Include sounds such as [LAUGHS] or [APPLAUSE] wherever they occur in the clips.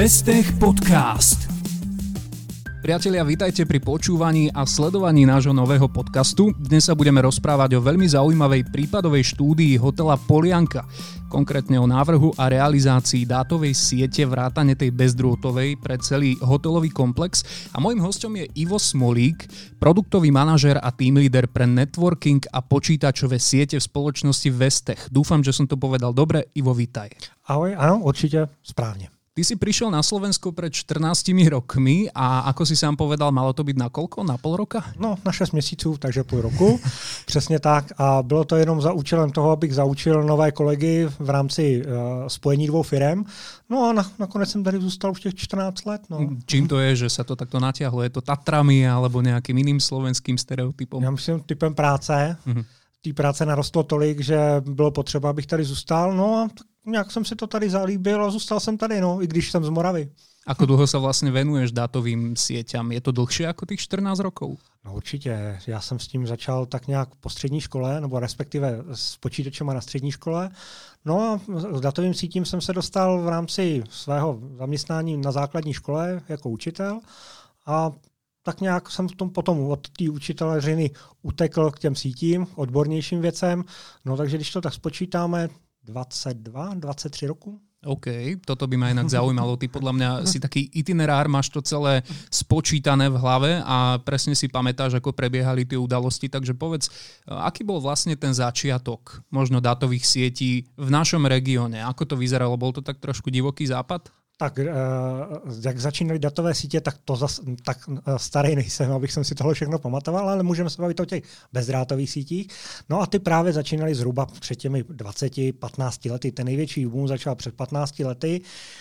Vestech Podcast. Priatelia, vítajte pri počúvaní a sledovaní nášho nového podcastu. Dnes sa budeme rozprávať o veľmi zaujímavej prípadovej štúdii hotela Polianka, konkrétne o návrhu a realizácii dátovej siete vrátane tej bezdrôtovej pre celý hotelový komplex. A môjim hostom je Ivo Smolík, produktový manažer a team leader pre networking a počítačové siete v spoločnosti Vestech. Dúfam, že som to povedal dobre. Ivo, vítaj. Ahoj, áno, určite správne. Ty si prišiel na Slovensko pred 14 rokmi a ako si sám povedal, malo to byť na kolko? Na pol roka? No, na 6 měsíců, takže půl roku. [LAUGHS] Přesně tak. A bylo to jenom za účelem toho, abych zaučil nové kolegy v rámci uh, spojení dvou firm. No a na, nakonec jsem tady zůstal už těch 14 let. No. Čím to je, že se to takto natiahlo? Je to Tatrami alebo nějakým jiným slovenským stereotypem? Já myslím typem práce. Mm-hmm. Té práce narostlo tolik, že bylo potřeba, abych tady zůstal. No a tak nějak jsem si to tady zalíbil a zůstal jsem tady, no, i když jsem z Moravy. Ako dlho sa vlastne venuješ dátovým sieťam? Je to dlhšie ako tých 14 rokov? No určitě. Já jsem s tím začal tak nějak po střední škole, nebo respektive s počítačem na střední škole. No a s datovým sítím jsem se dostal v rámci svého zaměstnání na základní škole jako učitel a tak nějak jsem v tom potom od té učitelřiny utekl k těm sítím, odbornějším věcem. No takže když to tak spočítáme, 22, 23 roku. OK, toto by ma inak zaujímalo. Ty podľa mňa si taký itinerár, máš to celé spočítané v hlave a presne si pamätáš, ako prebiehali tie udalosti. Takže povedz, aký bol vlastne ten začiatok možno dátových sietí v našom regióne? Ako to vyzeralo? Bol to tak trošku divoký západ? Tak uh, jak začínaly datové sítě, tak to zas, tak uh, starý nejsem, abych jsem si toho všechno pamatoval, ale můžeme se bavit o těch bezdrátových sítích. No a ty právě začínaly zhruba před těmi 20-15 lety. Ten největší boom začal před 15 lety,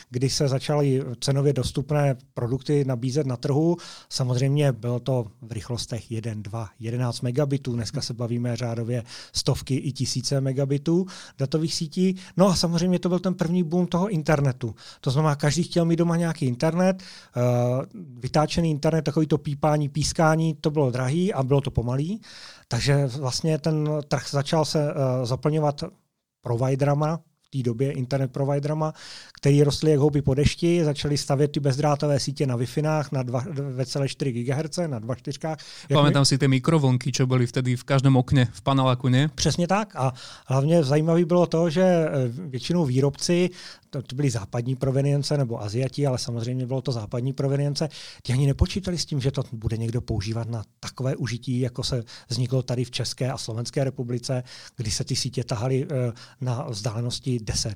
kdy se začaly cenově dostupné produkty nabízet na trhu. Samozřejmě bylo to v rychlostech 1, 2, 11 megabitů. Dneska se bavíme řádově stovky i tisíce megabitů datových sítí. No a samozřejmě to byl ten první boom toho internetu. To znamená, každý chtěl mít doma nějaký internet, uh, vytáčený internet, takový to pípání, pískání, to bylo drahý a bylo to pomalý. Takže vlastně ten trh začal se uh, zaplňovat providerama, v té době internet providerama, který rostly jak houby po dešti, začali stavět ty bezdrátové sítě na wi na 2,4 GHz, na 2,4. Pamätám si ty mikrovlnky, co byly vtedy v každém okně v paneláku, ne? Přesně tak a hlavně zajímavé bylo to, že eh, většinou výrobci to, byly západní provenience nebo Aziati, ale samozřejmě bylo to západní provenience, ti ani nepočítali s tím, že to bude někdo používat na takové užití, jako se vzniklo tady v České a Slovenské republice, kdy se ty sítě tahaly eh, na vzdálenosti 10-15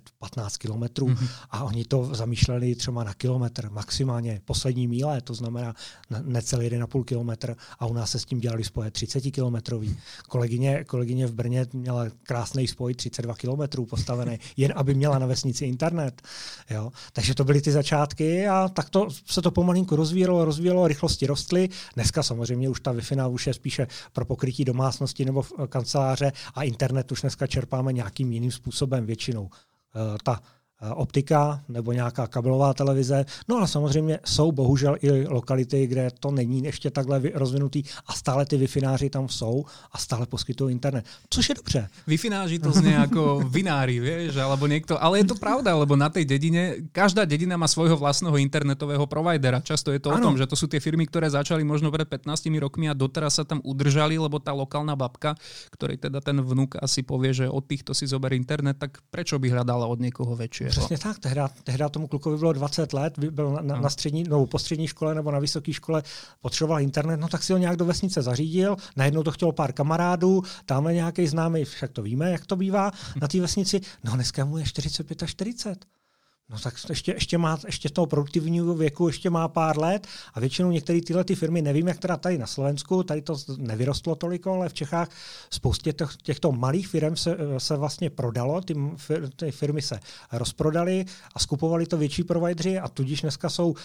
kilometrů mm-hmm. A oni to zamýšleli třeba na kilometr, maximálně poslední míle, to znamená necelý 1,5 kilometr a u nás se s tím dělali spoje 30 kilometrový. Kolegyně, kolegyně v Brně měla krásný spoj 32 kilometrů postavený, jen aby měla na vesnici internet. Jo? Takže to byly ty začátky a tak to se to pomalinku rozvíjelo, rozvíjelo, rychlosti rostly. Dneska samozřejmě už ta Wi-Fi už je spíše pro pokrytí domácnosti nebo kanceláře a internet už dneska čerpáme nějakým jiným způsobem většinou. Eh, ta Eh, optika nebo nějaká kabelová televize. No ale samozřejmě jsou bohužel i lokality, kde to není ještě takhle rozvinutý a stále ty wi tam jsou a stále poskytují internet. Což je dobře. wi to znie jako [LAUGHS] vinári, vieš, alebo niekto, ale je to pravda, lebo na tej dedine, každá dedina má svojho vlastného internetového providera. Často je to ano. o tom, že to sú tie firmy, ktoré začali možno pred 15 rokmi a doteraz sa tam udržali, lebo tá lokálna babka, ktorej teda ten vnuk asi povie, že od týchto si zober internet, tak prečo by hľadala od niekoho väčšieho? Přesně tak, tehda, tehda tomu klukovi bylo 20 let, byl na, na, na střední, no, po střední škole nebo na vysoké škole, potřeboval internet, no tak si ho nějak do vesnice zařídil, najednou to chtělo pár kamarádů, tamhle nějaký známý, však to víme, jak to bývá na té vesnici, no dneska mu je 45 a 40. No tak ještě, ještě, má, ještě toho produktivního věku ještě má pár let a většinou některé tyhle ty firmy, nevím, jak teda tady na Slovensku, tady to nevyrostlo toliko, ale v Čechách spoustě těchto malých firm se, se vlastně prodalo, ty, ty firmy se rozprodaly a skupovali to větší provideri a tudíž dneska jsou uh,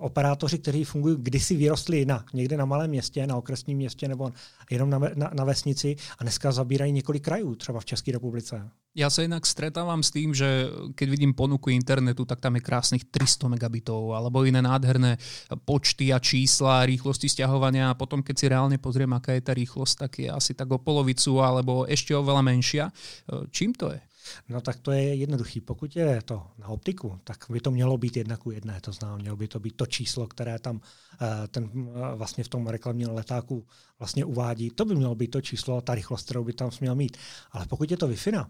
operátoři, kteří fungují, kdysi vyrostli na, někde na malém městě, na okresním městě nebo jenom na, na, na vesnici a dneska zabírají několik krajů, třeba v České republice. Ja sa inak stretávam s tým, že keď vidím ponuku internetu, tak tam je krásnych 300 megabitov alebo iné nádherné počty a čísla, rýchlosti stiahovania a potom keď si reálne pozriem, aká je tá rýchlosť, tak je asi tak o polovicu alebo ešte oveľa menšia. Čím to je? No tak to je jednoduchý. Pokud je to na optiku, tak by to mělo být jedna ku jedné. To znamená, mělo by to být to číslo, které tam eh, ten eh, vlastně v tom reklamním letáku vlastně uvádí. To by mělo být to číslo, ta rychlost, kterou by tam měl mít. Ale pokud je to Wi-Fi,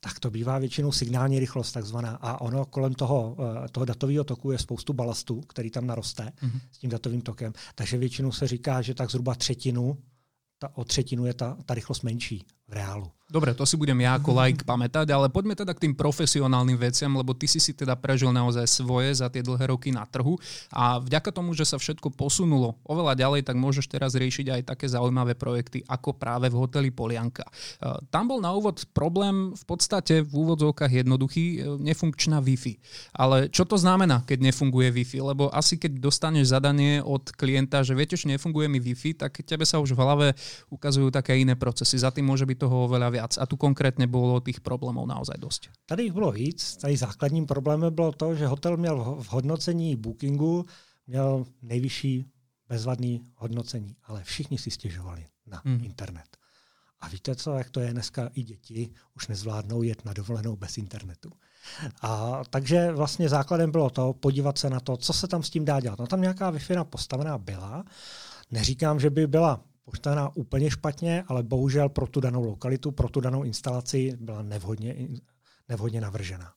tak to bývá většinou signální rychlost takzvaná. A ono kolem toho, eh, toho datového toku je spoustu balastu, který tam naroste mm-hmm. s tím datovým tokem. Takže většinou se říká, že tak zhruba třetinu ta, o třetinu je ta, ta rychlost menší v reálu. Dobre, to si budem ja ako like pamätať, ale poďme teda k tým profesionálnym veciam, lebo ty si si teda prežil naozaj svoje za tie dlhé roky na trhu a vďaka tomu, že sa všetko posunulo oveľa ďalej, tak môžeš teraz riešiť aj také zaujímavé projekty ako práve v hoteli Polianka. E, tam bol na úvod problém v podstate v úvodzovkách jednoduchý, e, nefunkčná Wi-Fi. Ale čo to znamená, keď nefunguje Wi-Fi? Lebo asi keď dostaneš zadanie od klienta, že viete, že nefunguje mi Wi-Fi, tak tebe sa už v hlave ukazujú také iné procesy. Za tým môže byť toho oveľa viac. A tu konkrétně bylo těch problémů naozaj dost. Tady jich bylo víc. Tady základním problémem bylo to, že hotel měl v hodnocení bookingu měl nejvyšší bezvadný hodnocení, ale všichni si stěžovali na hmm. internet. A víte co, jak to je dneska i děti už nezvládnou jet na dovolenou bez internetu. A takže vlastně základem bylo to podívat se na to, co se tam s tím dá dělat. No tam nějaká wi postavená byla. Neříkám, že by byla postavená úplně špatně, ale bohužel pro tu danou lokalitu, pro tu danou instalaci byla nevhodně, nevhodně navržená.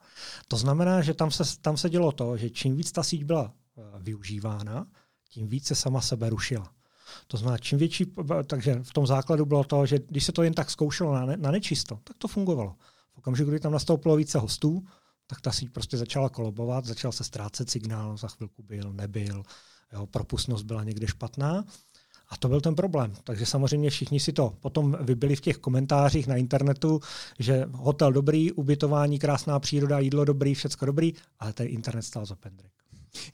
To znamená, že tam se, tam se dělo to, že čím víc ta síť byla eh, využívána, tím víc se sama sebe rušila. To znamená, čím větší, takže v tom základu bylo to, že když se to jen tak zkoušelo na, ne, na nečisto, tak to fungovalo. V okamžiku, kdy tam nastoupilo více hostů, tak ta síť prostě začala kolobovat, začal se ztrácet signál, za chvilku byl, nebyl, jo, propustnost byla někde špatná a to byl ten problém. Takže samozřejmě všichni si to potom vybili v těch komentářích na internetu, že hotel dobrý, ubytování, krásná příroda, jídlo dobrý, všecko dobrý, ale ten internet stál za pendrek.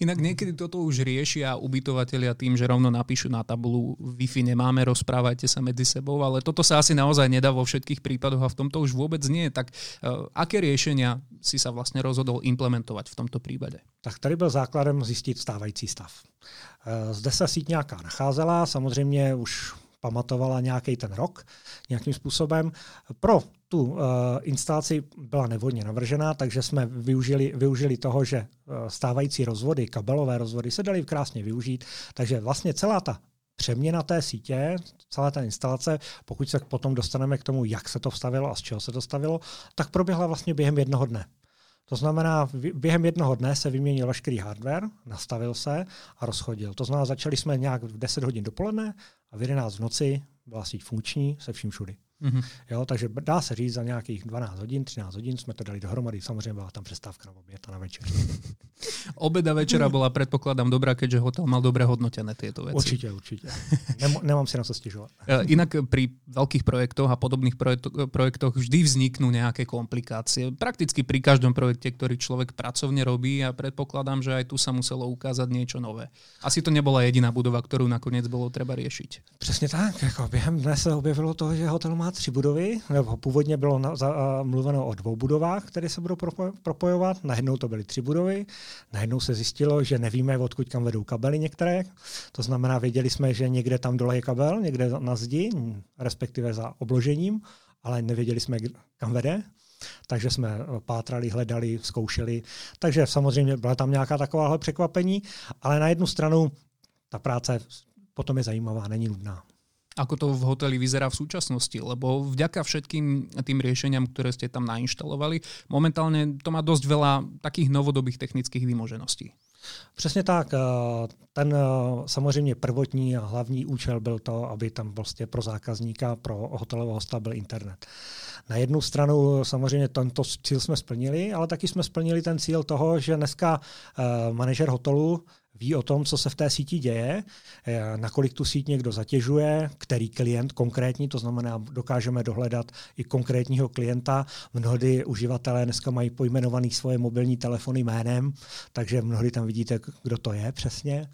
Inak niekedy toto už riešia ubytovatelia tým, že rovno napíšu na tabulu Wi-Fi nemáme, rozprávajte sa medzi sebou, ale toto sa asi naozaj nedá vo všetkých prípadoch a v tomto už vôbec nie. Tak uh, aké riešenia si sa vlastne rozhodol implementovať v tomto prípade? Tak tady byl základem zjistit stávající stav. Uh, zde se síť nějaká nacházela, samozřejmě už pamatovala nějaký ten rok nějakým způsobem. Pro tu uh, instalaci byla nevhodně navržená, takže jsme využili, využili toho, že uh, stávající rozvody, kabelové rozvody se daly krásně využít, takže vlastně celá ta přeměna té sítě, celá ta instalace, pokud se potom dostaneme k tomu, jak se to vstavilo a z čeho se to stavilo, tak proběhla vlastně během jednoho dne. To znamená, během jednoho dne se vyměnil veškerý hardware, nastavil se a rozchodil. To znamená, začali jsme nějak v 10 hodin dopoledne a v 11 v noci byla síť funkční se vším všudy. Mm-hmm. Jo, takže dá se říct, za nějakých 12 hodin, 13 hodin jsme to dali dohromady. Samozřejmě byla tam přestávka na oběd a na večer. [LAUGHS] Obeda večera byla, předpokládám, dobrá, keďže hotel mal dobré hodnotené tyto věci. Určitě, určitě. Nem, nemám si na co stěžovat. [LAUGHS] E, inak pri veľkých projektoch a podobných projektoch vždy vzniknú nejaké komplikácie. Prakticky pri každom projekte, ktorý človek pracovne robí a predpokladám, že aj tu sa muselo ukázať niečo nové. Asi to nebola jediná budova, ktorú nakoniec bolo treba riešiť. Přesně tak. Jako během dne se objevilo to, že hotel má tři budovy, nebo původně bylo na, za, a, mluveno o dvou budovách, které se budou propo, propojovat. Najednou to byly tři budovy. Najednou se zjistilo, že nevíme, odkud kam vedou kabely některé. To znamená, věděli jsme, že někde tam dole je kabel, někde na zdi, respektive za obložením, ale nevěděli jsme, kam vede. Takže jsme pátrali, hledali, zkoušeli. Takže samozřejmě byla tam nějaká takováhle překvapení, ale na jednu stranu ta práce potom je zajímavá, není nudná ako to v hoteli vyzerá v súčasnosti, lebo vďaka všetkým tým riešeniam, ktoré ste tam nainštalovali, momentálne to má dosť veľa takých novodobých technických vymožeností. Přesně tak. Eh, ten eh, samozřejmě prvotní a hlavní účel byl to, aby tam vlastně pro zákazníka, pro hotelového hosta byl internet. Na jednu stranu samozřejmě tento cíl jsme splnili, ale taky jsme splnili ten cíl toho, že dneska eh, manažer hotelu ví o tom, co se v té síti děje, eh, nakolik tu síť někdo zatěžuje, který klient konkrétní, to znamená, dokážeme dohledat i konkrétního klienta. Mnohdy uživatelé dneska mají pojmenovaný svoje mobilní telefony jménem, takže mnohdy tam vidíte, kdo to je přesně,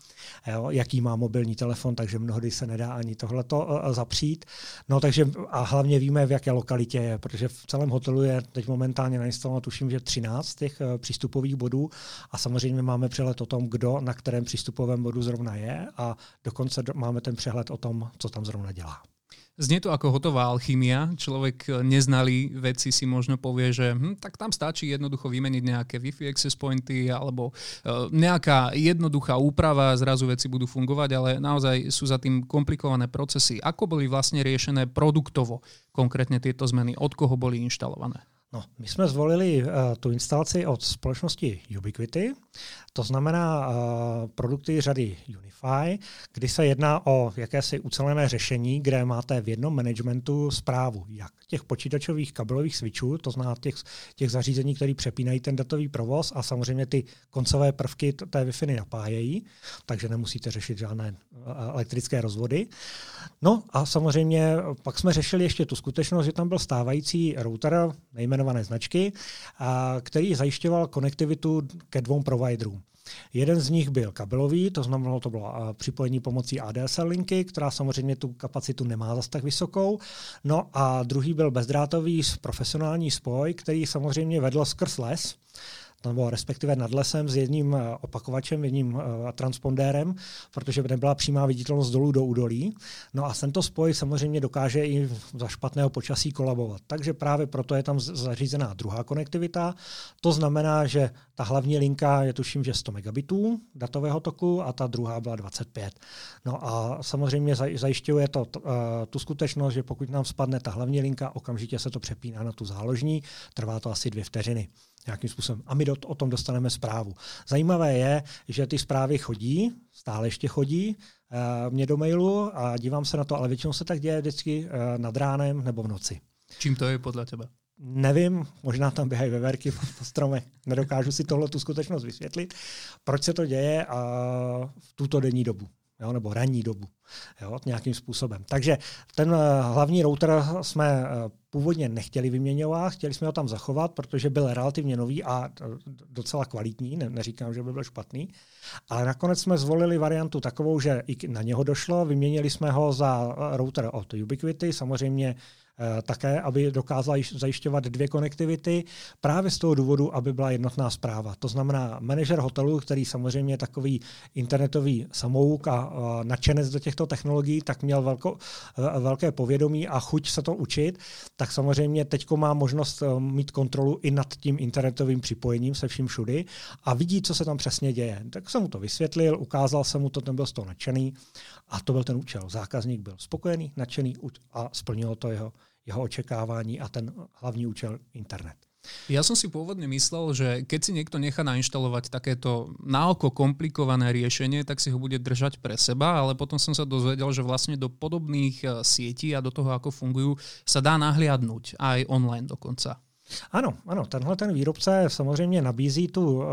jo, jaký má mobilní telefon, takže mnohdy se nedá ani tohleto eh, zapřít. No takže a hlavně víme, v jaké lokalitě je, protože v celém hotelu je teď momentálně nainstalovat, tuším, že 13 těch eh, přístupových bodů a samozřejmě máme přehled o tom, kdo na kterém přístupovém bodu zrovna je a dokonce máme ten přehled o tom, co tam zrovna dělá. Znie to ako hotová alchymia. Človek neznalý veci si možno povie, že hm, tak tam stačí jednoducho vymeniť nejaké Wi-Fi access pointy alebo uh, nejaká jednoduchá úprava, zrazu veci budú fungovať, ale naozaj sú za tým komplikované procesy. Ako boli vlastne riešené produktovo konkrétně tieto zmeny? Od koho boli inštalované? No, my jsme zvolili uh, tu instalaci od společnosti Ubiquity. To znamená uh, produkty řady Unify, kdy se jedná o jakési ucelené řešení, kde máte v jednom managementu zprávu jak těch počítačových kabelových switchů, to znamená těch, těch zařízení, které přepínají ten datový provoz a samozřejmě ty koncové prvky té Wi-Fi napájejí, takže nemusíte řešit žádné elektrické rozvody. No a samozřejmě pak jsme řešili ještě tu skutečnost, že tam byl stávající router nejmenované značky, a který zajišťoval konektivitu ke dvou providerům. Jeden z nich byl kabelový, to znamenalo, to bylo připojení pomocí ADSL linky, která samozřejmě tu kapacitu nemá zas tak vysokou. No a druhý byl bezdrátový profesionální spoj, který samozřejmě vedl skrz les nebo respektive nad lesem s jedním eh, opakovačem, jedním uh, transpondérem, protože nebyla přímá viditelnost dolů do údolí. No a tento spoj samozřejmě dokáže i za špatného počasí kolabovat. Takže právě proto je tam zařízená druhá konektivita. To znamená, že ta hlavní linka je tuším, že 100 megabitů datového toku a ta druhá byla 25. No a samozřejmě zajišťuje to uh, tu skutečnost, že pokud nám spadne ta hlavní linka, okamžitě se to přepíná na tu záložní, trvá to asi dvě vteřiny nějakým způsobem. A my do, o tom dostaneme zprávu. Zajímavé je, že ty zprávy chodí, stále ještě chodí uh, mě do mailu a dívám se na to, ale většinou se tak děje vždycky uh, nad ránem nebo v noci. Čím to je podle tebe? Nevím, možná tam běhají veverky [LAUGHS] po stromech. Nedokážu si tohle tu skutečnost vysvětlit. Proč se to děje a v tuto denní dobu? Jo, nebo ranní dobu jo, nějakým způsobem. Takže ten eh, hlavní router jsme eh, původně nechtěli vyměňovat, chtěli jsme ho tam zachovat, protože byl relativně nový a eh, docela kvalitní, ne, neříkám, že by byl špatný, ale nakonec jsme zvolili variantu takovou, že i na něho došlo, vyměnili jsme ho za router od Ubiquity, samozřejmě také, aby dokázala zajišťovat dvě konektivity, právě z toho důvodu, aby byla jednotná zpráva. To znamená, manažer hotelu, který samozřejmě je takový internetový samouk a nadšenec do těchto technologií, tak měl velko, eh, velké povědomí a chuť se to učit, tak samozřejmě teď má možnost eh, mít kontrolu i nad tím internetovým připojením se vším všudy a vidí, co se tam přesně děje. Tak jsem mu to vysvětlil, ukázal jsem mu to, ten byl z toho nadšený a to byl ten účel. Zákazník byl spokojený, nadšený a splnilo to jeho, jeho očekávání a ten hlavní účel internet. Ja som si pôvodne myslel, že keď si niekto nechá nainštalovať takéto naoko komplikované riešenie, tak si ho bude držať pre seba, ale potom som sa dozvedel, že vlastne do podobných eh, sietí a do toho, ako fungujú, sa dá nahliadnúť aj online dokonca. Ano, ano, tenhle ten výrobce samozřejmě nabízí tu, uh,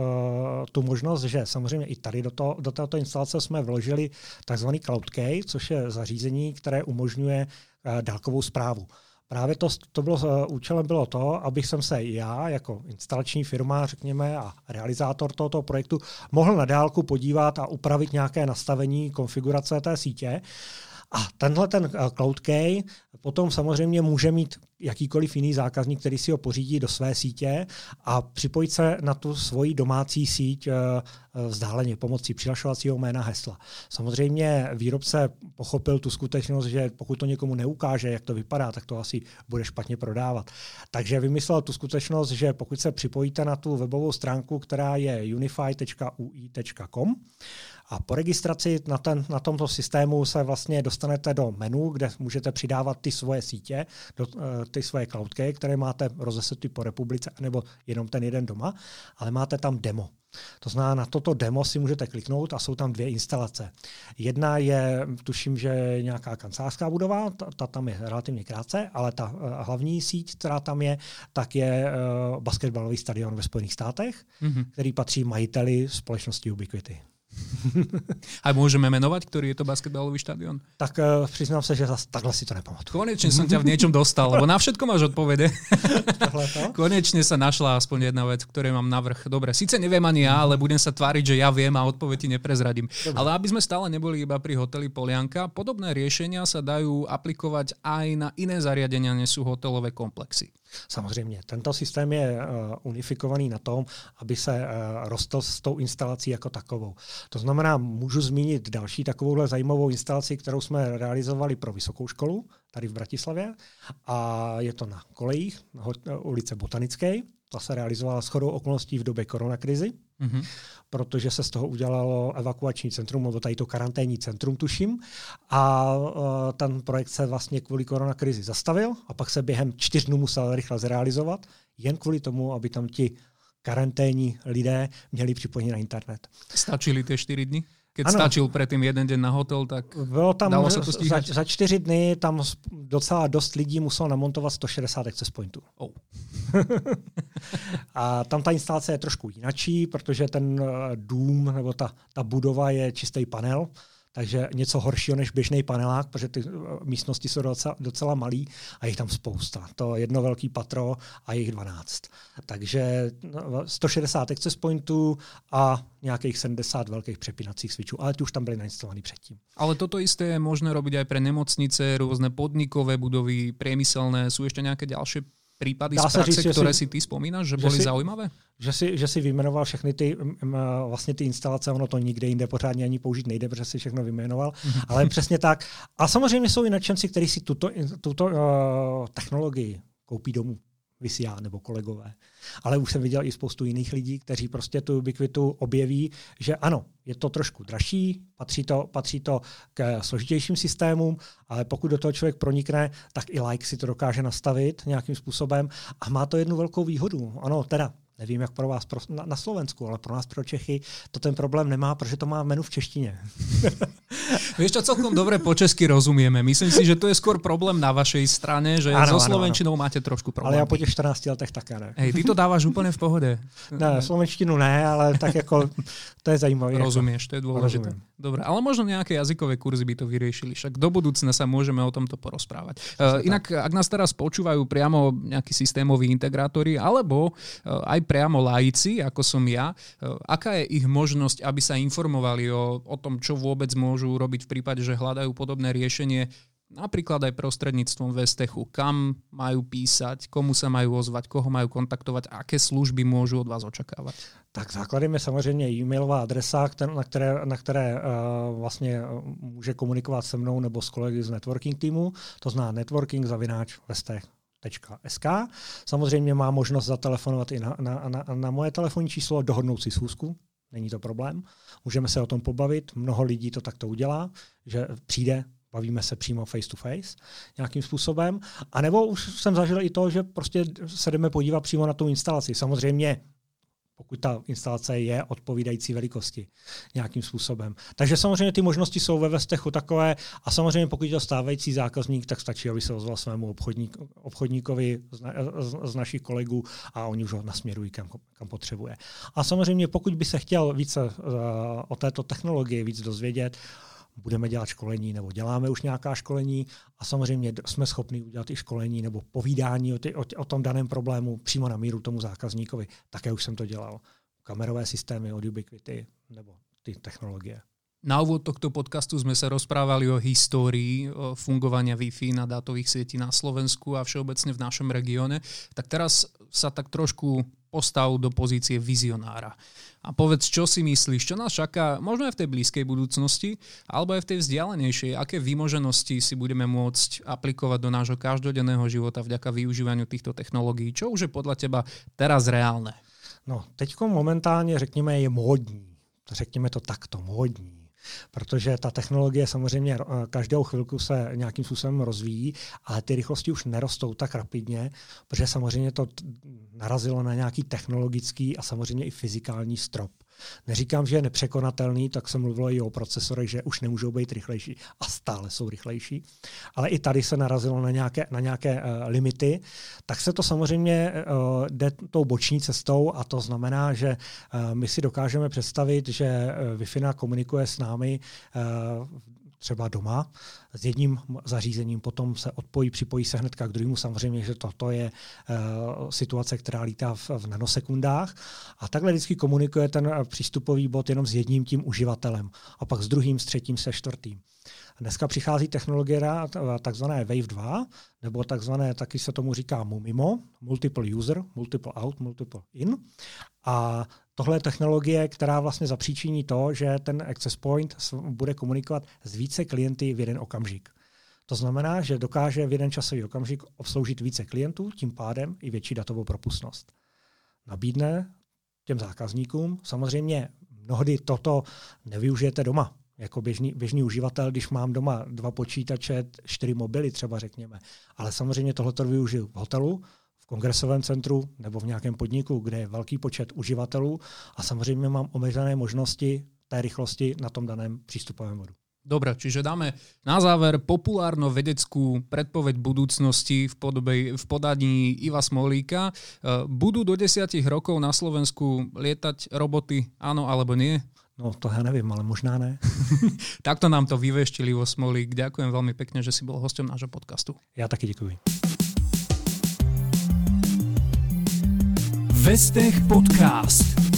tu možnost, že samozřejmě i tady do, to, do této instalace jsme vložili takzvaný Cloud Key, což je zařízení, které umožňuje uh, dálkovou zprávu. Právě to, to bylo, uh, účelem bylo to, abych jsem se já jako instalační firma, řekněme, a realizátor tohoto projektu mohl na dálku podívat a upravit nějaké nastavení konfigurace té sítě. A tenhle ten Cloud Key potom samozřejmě může mít jakýkoliv jiný zákazník, který si ho pořídí do své sítě a připojit se na tu svoji domácí síť eh, eh, vzdáleně pomocí přihlašovacího jména hesla. Samozřejmě výrobce pochopil tu skutečnost, že pokud to někomu neukáže, jak to vypadá, tak to asi bude špatně prodávat. Takže vymyslel tu skutečnost, že pokud se připojíte na tu webovou stránku, která je unify.ui.com, a po registraci na, ten, na tomto systému se vlastně dostanete do menu, kde můžete přidávat ty svoje sítě, do, uh, ty svoje cloudky, které máte rozesetý po republice, nebo jenom ten jeden doma, ale máte tam demo. To znamená, na toto demo si můžete kliknout a jsou tam dvě instalace. Jedna je, tuším, že nějaká kancelářská budova, ta, ta tam je relativně krátce, ale ta uh, hlavní síť, která tam je, tak je uh, basketbalový stadion ve Spojených státech, mm-hmm. který patří majiteli společnosti Ubiquity. [LAUGHS] A môžeme menovať, ktorý je to basketbalový štadión? Tak uh, přiznám se, že zase takhle si to nepamatuju. Konečne som ťa v niečom dostal, lebo na všetko máš odpovede. [LAUGHS] Konečne sa našla aspoň jedna vec, ktorej mám navrh. Dobre, síce neviem ani ja, ale budem sa tváriť, že ja viem a odpoveď ti neprezradím. Dobre. Ale aby sme stále neboli iba pri hoteli Polianka, podobné riešenia sa dajú aplikovať aj na iné zariadenia, než sú hotelové komplexy. Samozřejmě, tento systém je uh, unifikovaný na tom, aby se uh, rostl s tou instalací jako takovou. To znamená, můžu zmínit další takovouhle zajímavou instalaci, kterou jsme realizovali pro vysokou školu tady v Bratislavě a je to na kolejích, na ulice Botanické. Ta se realizovala shodou okolností v době koronakrizi, mm-hmm. protože se z toho udělalo evakuační centrum, nebo tady to karanténní centrum, tuším. A uh, ten projekt se vlastně kvůli koronakrizi zastavil a pak se během čtyř dnů musel rychle zrealizovat, jen kvůli tomu, aby tam ti karanténní lidé měli připojení na internet. Stačili ty čtyři dny? Keď ano. stačil předtím jeden den na hotel, tak Bylo tam dalo se to za, za čtyři dny tam docela dost lidí muselo namontovat 160 access pointů. Oh. [LAUGHS] a tam ta instalace je trošku jinačí, protože ten eh, dům nebo ta, ta budova je čistý panel, takže něco horšího než běžný panelák, protože ty eh, místnosti jsou docela, docela malý a je tam spousta. To jedno velký patro a jich 12. Takže 160 no, access pointů a nějakých 70 velkých přepínacích switchů, ale ty už tam byly nainstalovaný předtím. Ale toto isté je možné robiť aj pre nemocnice, různé podnikové budovy, priemyselné. Sú ešte nejaké ďalšie prípady Dá z praxe, říct, ktoré si, si ty spomínaš, že, že si, zaujímavé? Že si, že si vyjmenoval všechny ty, vlastně ty instalace, ono to nikde jinde pořádně ani použít nejde, protože si všechno vyjmenoval, mhm. ale přesně tak. A samozřejmě jsou i nadšenci, kteří si tuto, tuto uh, technologii koupí domů vys já nebo kolegové. Ale už jsem viděl i spoustu jiných lidí, kteří prostě tu ubiquitu objeví, že ano, je to trošku dražší, patří to, patří to k složitějším systémům, ale pokud do toho člověk pronikne, tak i like si to dokáže nastavit nějakým způsobem a má to jednu velkou výhodu. Ano, teda Nevím, jak pro vás pro, na, na Slovensku, ale pro nás, pro Čechy, to ten problém nemá, protože to má menu v češtině. [LAUGHS] Víš čo, celkom dobre po česky rozumieme. Myslím si, že to je skôr problém na vašej strane, že ano, so slovenčinou ano. máte trošku problém. Ale já po těch 14 letech také ne. Hej, ty to dáváš úplně v pohode. Ne, slovenštinu ne, ale tak jako to je zajímavé. Rozumieš, to je dôležité. Rozumiem. Dobre, ale možno nejaké jazykové kurzy by to vyriešili. Však do budúcna sa môžeme o tomto porozprávať. Uh, inak, ak nás teraz počúvajú priamo nejakí systémoví integrátori, alebo uh, aj priamo laici, ako som ja, uh, aká je ich možnosť, aby sa informovali o, o tom, čo vôbec môžu robiť v prípade, že hľadajú podobné riešenie napríklad aj prostredníctvom Vestechu, kam majú písať, komu sa majú ozvať, koho majú kontaktovať, aké služby môžu od vás očakávať? Tak základem je samozřejmě e-mailová adresa, na které, na které uh, vlastně eh, může komunikovat se mnou nebo s kolegy z networking týmu, to zná networking zavináč vestech.sk. Samozřejmě má možnost zatelefonovat i na, na, na, na moje telefonní číslo, dohodnout si schůzku, není to problém. Můžeme se o tom pobavit, mnoho lidí to takto udělá, že přijde, bavíme se přímo face to face nějakým způsobem. A nebo už jsem zažil i to, že prostě se jdeme podívat přímo na tu instalaci. Samozřejmě pokud ta instalace je odpovídající velikosti nějakým způsobem. Takže samozřejmě ty možnosti jsou ve Vestechu takové a samozřejmě pokud je to stávající zákazník, tak stačí, aby se ozval svému obchodník, obchodníkovi z, z, z našich kolegů a oni už ho nasměrují, kam, kam potřebuje. A samozřejmě pokud by se chtěl více uh, o této technologii víc dozvědět, budeme dělat školení nebo děláme už nějaká školení a samozřejmě jsme schopni udělat i školení nebo povídání o, ty, o, o tom daném problému přímo na míru tomu zákazníkovi. Také už jsem to dělal. Kamerové systémy od Ubiquity nebo ty technologie. Na úvod tohto podcastu sme sa rozprávali o histórii o fungovania Wi-Fi na dátových sietí na Slovensku a všeobecne v našom regióne. Tak teraz sa tak trošku postav do pozície vizionára. A povedz, čo si myslíš, čo nás čaká, možno aj v tej blízkej budúcnosti, alebo aj v tej vzdialenejšej, aké výmoženosti si budeme môcť aplikovať do nášho každodenného života vďaka využívaniu týchto technológií. Čo už je podľa teba teraz reálne? No, teďko momentálně, řekněme, je módní. Řekněme to takto, módní protože ta technologie samozřejmě eh, každou chvilku se nějakým způsobem rozvíjí, ale ty rychlosti už nerostou tak rapidně, protože samozřejmě to narazilo na nějaký technologický a samozřejmě i fyzikální strop. Neříkám, že je nepřekonatelný, tak se mluvilo i o procesorech, že už nemůžou být rychlejší a stále jsou rychlejší. Ale i tady se narazilo na nějaké, na nějaké uh, limity, tak se to samozřejmě uh, jde tou boční cestou a to znamená, že uh, my si dokážeme představit, že uh, Wi-Fi komunikuje s námi uh, třeba doma s jedním zařízením, potom se odpojí, připojí se hnedka k druhému. Samozřejmě, že toto je uh, situace, která lítá v, v nanosekundách. A takhle vždycky komunikuje ten přístupový bod jenom s jedním tím uživatelem a pak s druhým, s třetím, se čtvrtým. Dneska přichází technologie takzvané Wave 2, nebo takzvané, taky se tomu říká MUMIMO, Multiple User, Multiple Out, Multiple In. A tohle je technologie, která vlastně zapříčiní to, že ten access point bude komunikovat s více klienty v jeden okamžik. To znamená, že dokáže v jeden časový okamžik obsloužit více klientů, tím pádem i větší datovou propustnost. Nabídne těm zákazníkům, samozřejmě mnohdy toto nevyužijete doma, jako běžný, běžný uživatel, když mám doma dva počítače, čtyři mobily třeba řekněme. Ale samozřejmě tohleto využiju v hotelu, v kongresovém centru nebo v nějakém podniku, kde je velký počet uživatelů a samozřejmě mám omezené možnosti té rychlosti na tom daném přístupovém modu. Dobre, čiže dáme na záver populárno-vedeckú predpoveď budúcnosti v, podobe, v podaní Iva Smolíka. E, budú do desiatich rokov na Slovensku lietať roboty, áno alebo nie? No to ja neviem, ale možná ne. [LAUGHS] Takto nám to vyveštili vo Smolík. Ďakujem veľmi pekne, že si bol hostom nášho podcastu. Ja taky děkuji. Vestech podcast.